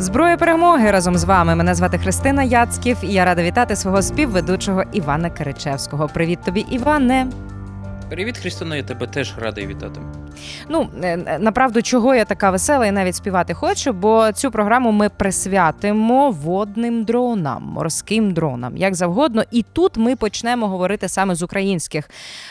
Зброя перемоги разом з вами. Мене звати Христина Яцьків, і я рада вітати свого співведучого Івана Киричевського. Привіт тобі, Іване. Привіт, Христина, я тебе теж радий вітати. Ну е, направду, чого я така весела і навіть співати хочу, бо цю програму ми присвятимо водним дронам, морським дронам, як завгодно. І тут ми почнемо говорити саме з українських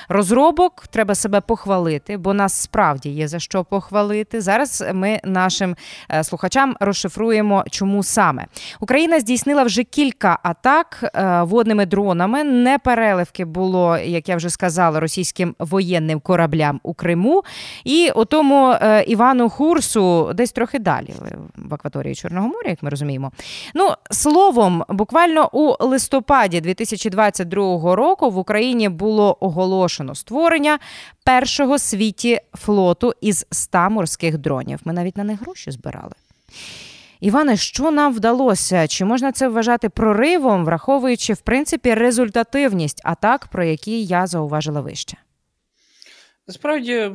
розробок. Треба себе похвалити, бо нас справді є за що похвалити. Зараз ми нашим е, слухачам розшифруємо, чому саме Україна здійснила вже кілька атак е, водними дронами. Не переливки було, як я вже сказала, російським воєнним кораблям у Криму. І у тому е, Івану Хурсу десь трохи далі в акваторії Чорного моря, як ми розуміємо. Ну, словом, буквально у листопаді 2022 року в Україні було оголошено створення першого світі флоту із 100 морських дронів. Ми навіть на них гроші збирали. Іване, що нам вдалося? Чи можна це вважати проривом, враховуючи в принципі результативність атак, про які я зауважила вище? Насправді е,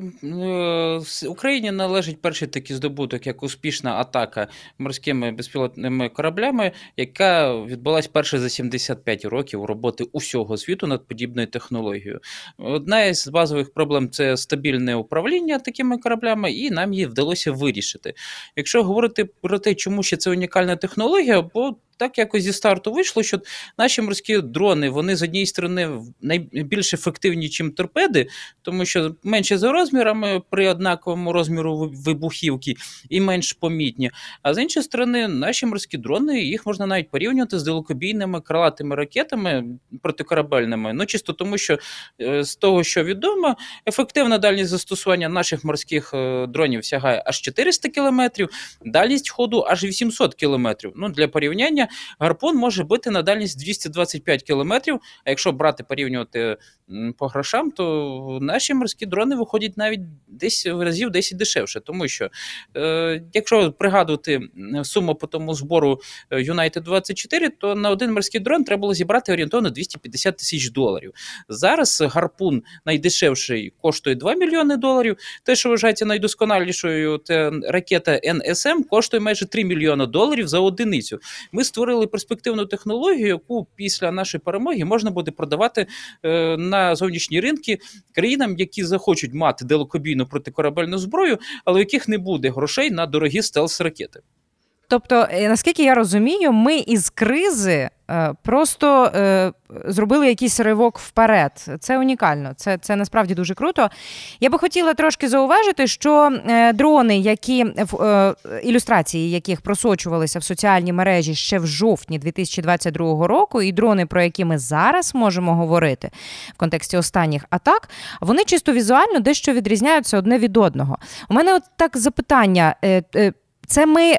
Україні належить перший такий здобуток, як успішна атака морськими безпілотними кораблями, яка відбулася перше за 75 років роботи усього світу над подібною технологією. Одна із базових проблем це стабільне управління такими кораблями, і нам її вдалося вирішити. Якщо говорити про те, чому ще це унікальна технологія, бо так якось зі старту вийшло, що наші морські дрони вони з однієї сторони найбільш ефективні, ніж торпеди, тому що менше за розмірами при однаковому розміру вибухівки і менш помітні. А з іншої сторони, наші морські дрони їх можна навіть порівнювати з далекобійними крилатими ракетами протикорабельними. Ну чисто тому, що е, з того, що відомо, ефективна дальність застосування наших морських е, дронів сягає аж 400 кілометрів, дальність ходу аж 800 кілометрів. Ну для порівняння гарпун може бити на дальність 225 кілометрів. А якщо брати порівнювати по грошам, то наші морські дрони виходять навіть десь в разів 10 дешевше. Тому що, е, якщо пригадувати суму по тому збору е, United 24, то на один морський дрон треба було зібрати орієнтовно 250 тисяч доларів. Зараз гарпун найдешевший коштує 2 мільйони доларів. Те, що вважається найдосконалішою, це ракета НСМ коштує майже 3 мільйони доларів за одиницю. Ми створили перспективну технологію, яку після нашої перемоги можна буде продавати е, на зовнішні ринки країнам, які захочуть мати далекобійну протикорабельну зброю, але у яких не буде грошей на дорогі стелс-ракети. Тобто, е, наскільки я розумію, ми із кризи е, просто е, зробили якийсь ривок вперед. Це унікально, це це насправді дуже круто. Я би хотіла трошки зауважити, що дрони, які ілюстрації яких просочувалися в соціальні мережі ще в жовтні 2022 року, і дрони, про які ми зараз можемо говорити в контексті останніх атак, вони чисто візуально дещо відрізняються одне від одного. У мене от так запитання: це ми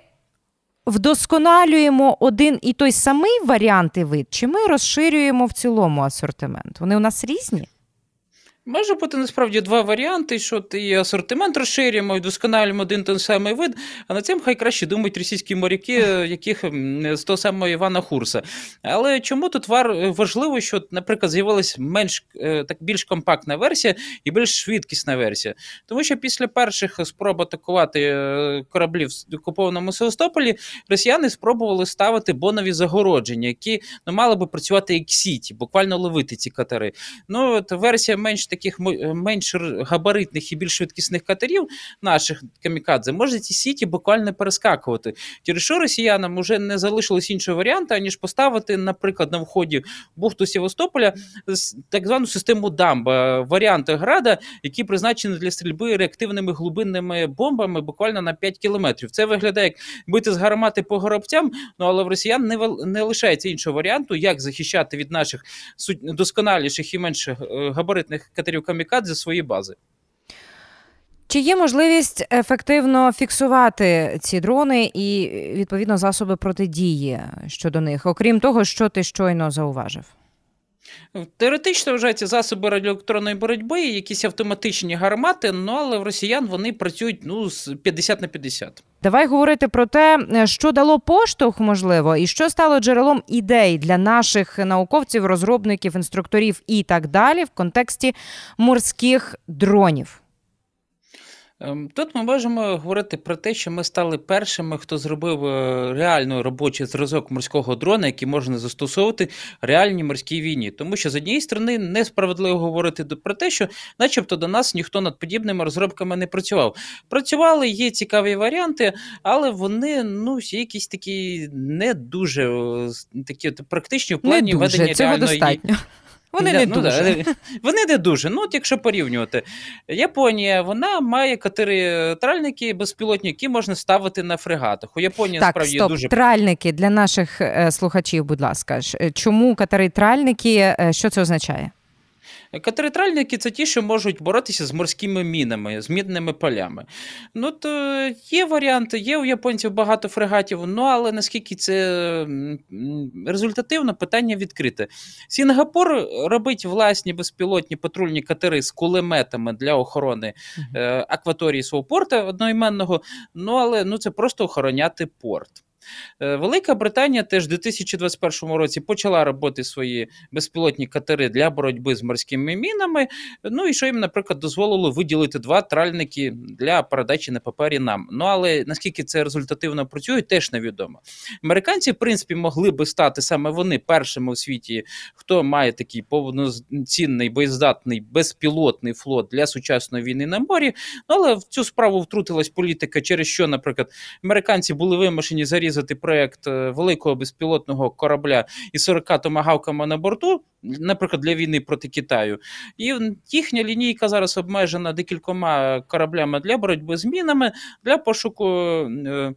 вдосконалюємо один і той самий варіант і вид, чи ми розширюємо в цілому асортимент? Вони у нас різні? Може бути насправді два варіанти, що ти асортимент розширюємо і досконалюємо один той самий вид, а на цим хай краще думають російські моряки, яких з того самого Івана Хурса. Але чому тут важливо, що, наприклад, з'явилася менш е, так більш компактна версія і більш швидкісна версія? Тому що після перших спроб атакувати е, кораблів в окупованому Севастополі росіяни спробували ставити бонові загородження, які ну, мали би працювати як сіті, буквально ловити ці катери. Ну, от версія менш таких е, менш габаритних і більш швидкісних катерів наших камікадзе може ці сіті буквально перескакувати. Через що росіянам вже не залишилось іншого варіанту, аніж поставити, наприклад, на вході бухту Севастополя так звану систему дамба, варіанти града, які призначені для стрільби реактивними глибинними бомбами буквально на 5 кілометрів. Це виглядає як бити з гармати по горобцям, ну але в росіян не не лишається іншого варіанту, як захищати від наших досконаліших і менш е, габаритних катерів катерів камікадзе свої бази. Чи є можливість ефективно фіксувати ці дрони і відповідно засоби протидії щодо них, окрім того, що ти щойно зауважив? Теоретично вважаються засоби радіоелектронної боротьби, якісь автоматичні гармати, ну але в росіян вони працюють ну, з 50 на 50. Давай говорити про те, що дало поштовх, можливо, і що стало джерелом ідей для наших науковців, розробників, інструкторів і так далі в контексті морських дронів. Ем, тут ми можемо говорити про те, що ми стали першими, хто зробив е, реально робочий зразок морського дрона, який можна застосовувати в реальній морській війні. Тому що з однієї сторони несправедливо говорити про те, що, начебто, до нас ніхто над подібними розробками не працював. Працювали, є цікаві варіанти, але вони ну якісь такі не дуже такі практичні в плані не дуже, ведення цього реальної достатньо. Вони не ну, дуже. Да, вони не дуже. Ну, от якщо порівнювати, Японія вона має катеритральники безпілотні, які можна ставити на фрегатах. У Японії так, справді стоп, дуже тральники для наших е, слухачів, будь ласка, чому катери тральники? Е, що це означає? Катеритральники це ті, що можуть боротися з морськими мінами, з мідними полями. Ну, то Є варіанти, є у японців багато фрегатів, ну але наскільки це результативно, питання відкрите. Сінгапур робить власні безпілотні патрульні катери з кулеметами для охорони е, акваторії свого порта одноіменного, ну але ну, це просто охороняти порт. Е, Велика Британія теж у 2021 році почала роботи свої безпілотні катери для боротьби з морськими мінами. Ну і що їм, наприклад, дозволило виділити два тральники для передачі на папері нам. Ну але наскільки це результативно працює, теж невідомо. Американці, в принципі, могли би стати саме вони першими у світі, хто має такий повноцінний боєздатний безпілотний флот для сучасної війни на морі. Ну але в цю справу втрутилась політика, через що, наприклад, американці були вимушені зарізати вирізати проект е, великого безпілотного корабля із 40 томагавками на борту, наприклад, для війни проти Китаю. І їхня лінійка зараз обмежена декількома кораблями для боротьби з мінами, для пошуку е,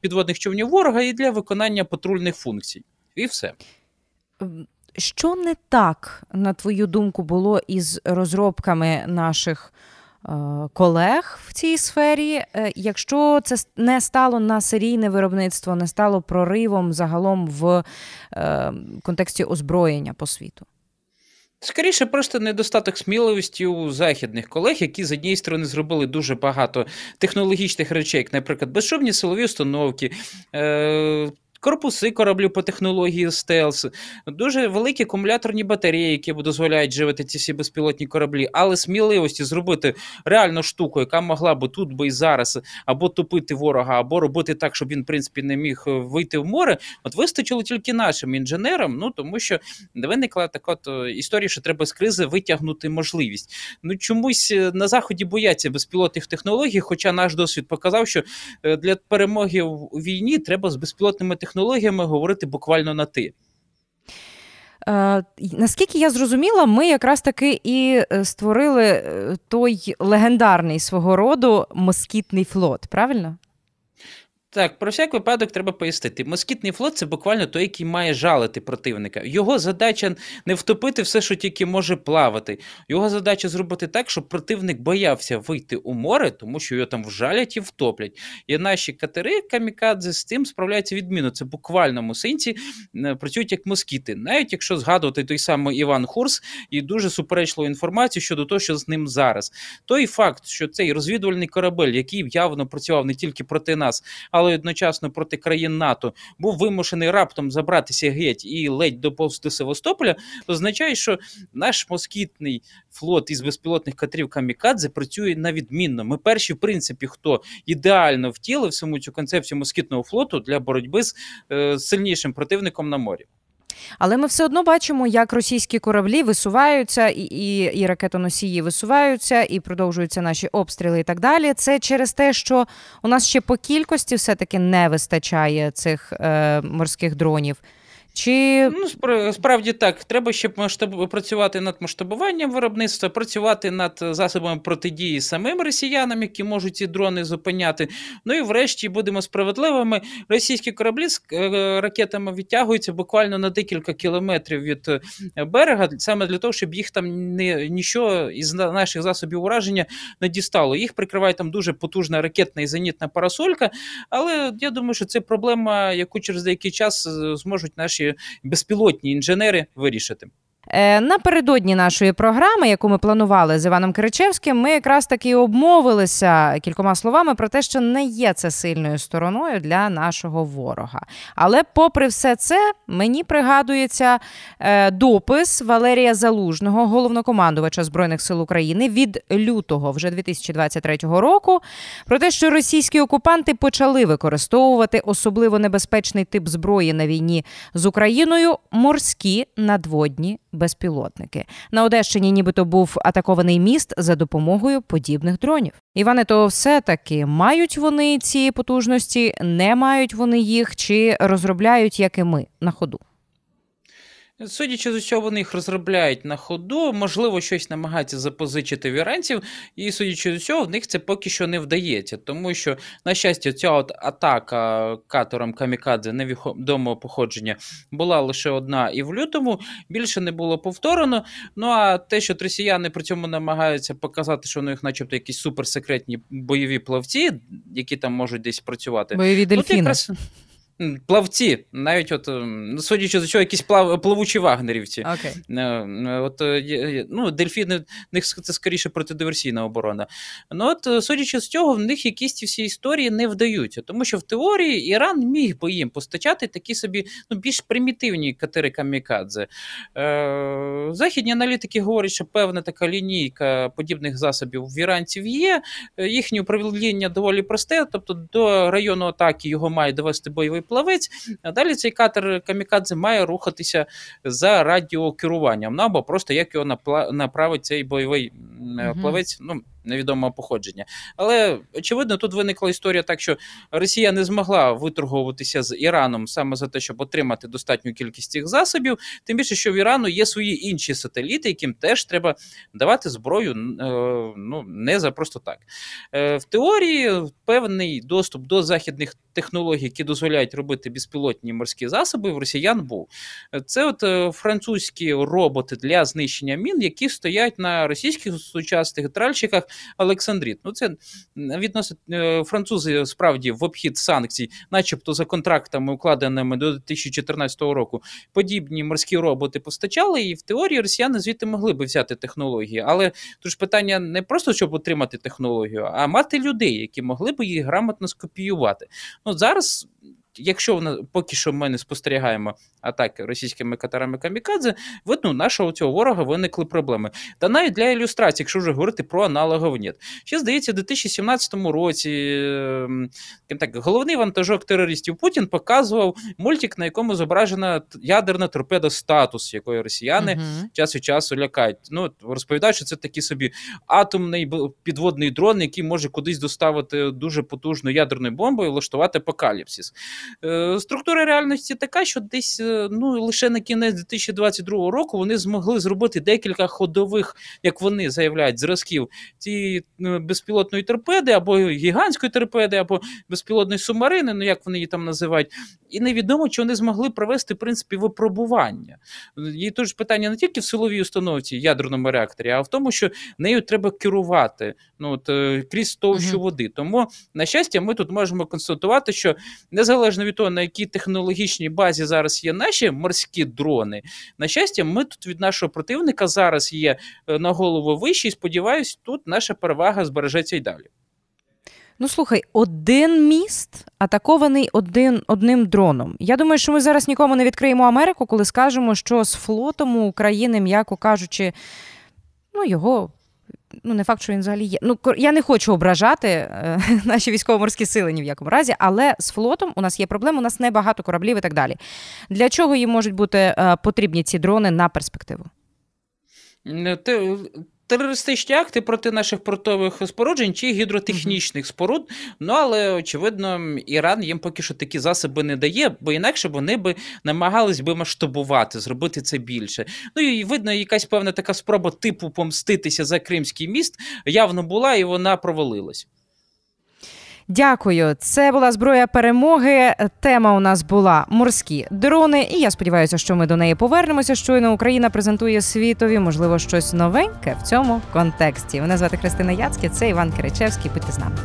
підводних човнів ворога і для виконання патрульних функцій. І все. Що не так, на твою думку, було із розробками наших Е, колег в цій сфері. Е, якщо це не стало на серійне виробництво, не стало проривом загалом в е, контексті озброєння по світу. Скоріше, просто недостаток сміливості у західних колег, які з однієї сторони зробили дуже багато технологічних речей, як, наприклад, безшумні силові установки, корпуси кораблю по технології стелс, дуже великі акумуляторні батареї, які дозволяють живити ці всі безпілотні кораблі, але сміливості зробити реальну штуку, яка могла би тут би і зараз або топити ворога, або робити так, щоб він в принципі не міг е, вийти в море. От вистачило тільки нашим інженерам. Ну тому що виникла така е, історія, що треба з кризи витягнути можливість. Ну чомусь е, на заході бояться безпілотних технологій, хоча наш досвід показав, що для перемоги у війні треба з безпілотними технологіями технологіями говорити буквально на ти. Е, наскільки я зрозуміла, ми якраз таки і е, створили е, той легендарний свого роду москітний флот, правильно? Так, про всяк випадок треба пояснити. Москітний флот це буквально той, який має жалити противника. Його задача не втопити все, що тільки може плавати. Його задача зробити так, щоб противник боявся вийти у море, тому що його там вжалять і втоплять. І наші катери камікадзе з цим справляються відмінно. Це буквальному сенсі е, працюють як москіти. Навіть якщо згадувати той самий Іван Хурс і дуже суперечливу інформацію щодо того, що з ним зараз. Той факт, що цей розвідувальний корабель, який явно працював не тільки проти нас, але але одночасно проти країн НАТО був вимушений раптом забратися геть і ледь доповз до Севастополя, означає, що наш москітний флот із безпілотних катерів Камікадзе працює на відмінно. Ми перші, в принципі, хто ідеально втілив саму цю концепцію москітного флоту для боротьби з е, сильнішим противником на морі. Але ми все одно бачимо, як російські кораблі висуваються, і і, і ракетоносії висуваються, і продовжуються наші обстріли, і так далі. Це через те, що у нас ще по кількості все-таки не вистачає цих е, морських дронів. Чи ну справді так, треба ще масштаб... працювати над масштабуванням виробництва, працювати над засобами протидії самим росіянам, які можуть ці дрони зупиняти. Ну і врешті будемо справедливими. Російські кораблі з е, ракетами відтягуються буквально на декілька кілометрів від е, берега, саме для того, щоб їх там не нічого із наших засобів ураження не дістало. Їх прикриває там дуже потужна ракетна і зенітна парасолька. Але я думаю, що це проблема, яку через деякий час е, зможуть наші безпілотні інженери вирішити. Е, напередодні нашої програми, яку ми планували з Іваном Киричевським, ми якраз таки обмовилися кількома словами про те, що не є це сильною стороною для нашого ворога. Але, попри все це, мені пригадується е, допис Валерія Залужного, головнокомандувача збройних сил України, від лютого вже 2023 року, про те, що російські окупанти почали використовувати особливо небезпечний тип зброї на війні з Україною морські надводні безпілотники. На Одещині, нібито був атакований міст за допомогою подібних дронів. Іване, то все таки мають вони ці потужності, не мають вони їх чи розробляють, як і ми, на ходу. Судячи з усього, вони їх розробляють на ходу, можливо, щось намагаються запозичити в іранців, і судячи з усього, в них це поки що не вдається. Тому що, на щастя, ця от атака катером Камікадзе невідомого походження була лише одна і в лютому, більше не було повторено. Ну а те, що росіяни при цьому намагаються показати, що у них, начебто, якісь суперсекретні бойові плавці, які там можуть десь працювати. Бойові дельфіни. якраз... Плавці, навіть от, ем, судячи з чого, якісь плав, плавучі вагнерівці. Okay. Е, от, е, ну, Дельфіни, в них це скоріше протидиверсійна оборона. Ну, от, е, Судячи з цього, в них якісь ці всі історії не вдаються. Тому що в теорії Іран міг би їм постачати такі собі ну, більш примітивні катери камікадзе. Е, Західні аналітики говорять, що певна така лінійка подібних засобів в іранців є. Їхнє управління доволі просте, тобто до району атаки його має довести бойовий плавець. А далі цей катер Камікадзе має рухатися за радіокеруванням, ну або просто як його направить цей бойовий плавець. ну, невідомого походження. Але очевидно, тут виникла історія так, що Росія не змогла виторговуватися з Іраном саме за те, щоб отримати достатню кількість цих засобів. Тим більше, що в Ірану є свої інші сателіти, яким теж треба давати зброю е, ну, не за просто так. Е, в теорії певний доступ до західних технологій, які дозволяють робити безпілотні морські засоби, в росіян був. Це от е, французькі роботи для знищення мін, які стоять на російських сучасних тральщиках Олександріт. Ну це відносить е, французи справді в обхід санкцій, начебто за контрактами, укладеними до 2014 року, подібні морські роботи постачали, і в теорії росіяни звідти могли би взяти технології. Але тут питання не просто щоб отримати технологію, а мати людей, які могли би її грамотно скопіювати. Ну зараз якщо вона поки що ми не спостерігаємо атаки російськими катерами камікадзе, видно, нашого цього ворога виникли проблеми. Та навіть для ілюстрації, якщо вже говорити про аналогов НЕТ. Ще здається, в 2017 році ем, так, головний вантажок терористів Путін показував мультик, на якому зображена ядерна торпеда статус, якої росіяни uh-huh. час від часу лякають. Ну розповідають, що це такий собі атомний підводний дрон, який може кудись доставити дуже потужну ядерну бомбу і влаштувати апокаліпсис. Е, структура реальності така, що десь е, ну, лише на кінець 2022 року вони змогли зробити декілька ходових, як вони заявляють, зразків цієї е, безпілотної торпеди, або гігантської торпеди, або безпілотної субмарини, ну як вони її там називають. І невідомо, чи вони змогли провести в принципі випробування. І тут ж питання не тільки в силовій установці ядерному реакторі, а в тому, що нею треба керувати ну, от, крізь товщу uh-huh. води. Тому, на щастя, ми тут можемо констатувати, що незалежно незалежно від того, на якій технологічній базі зараз є наші морські дрони, на щастя, ми тут від нашого противника зараз є е, на голову вищі, і сподіваюсь, тут наша перевага збережеться й далі. Ну, слухай, один міст атакований один одним дроном. Я думаю, що ми зараз нікому не відкриємо Америку, коли скажемо, що з флотом України, м'яко кажучи, ну його ну не факт, що він взагалі є. Ну я не хочу ображати е, наші військово-морські сили ні в якому разі, але з флотом у нас є проблеми, у нас небагато кораблів і так далі. Для чого їм можуть бути е, потрібні ці дрони на перспективу? Ти терористичні акти проти наших портових споруджень чи гідротехнічних споруд. Ну але очевидно, Іран їм поки що такі засоби не дає, бо інакше вони би намагались би масштабувати, зробити це більше. Ну і видно, якась певна така спроба типу помститися за Кримський міст явно була, і вона провалилась. Дякую. Це була зброя перемоги. Тема у нас була морські дрони. І я сподіваюся, що ми до неї повернемося. Щойно Україна презентує світові, можливо, щось новеньке в цьому контексті. Мене звати Христина Яцьке, це Іван Киричевський. Будьте з нами.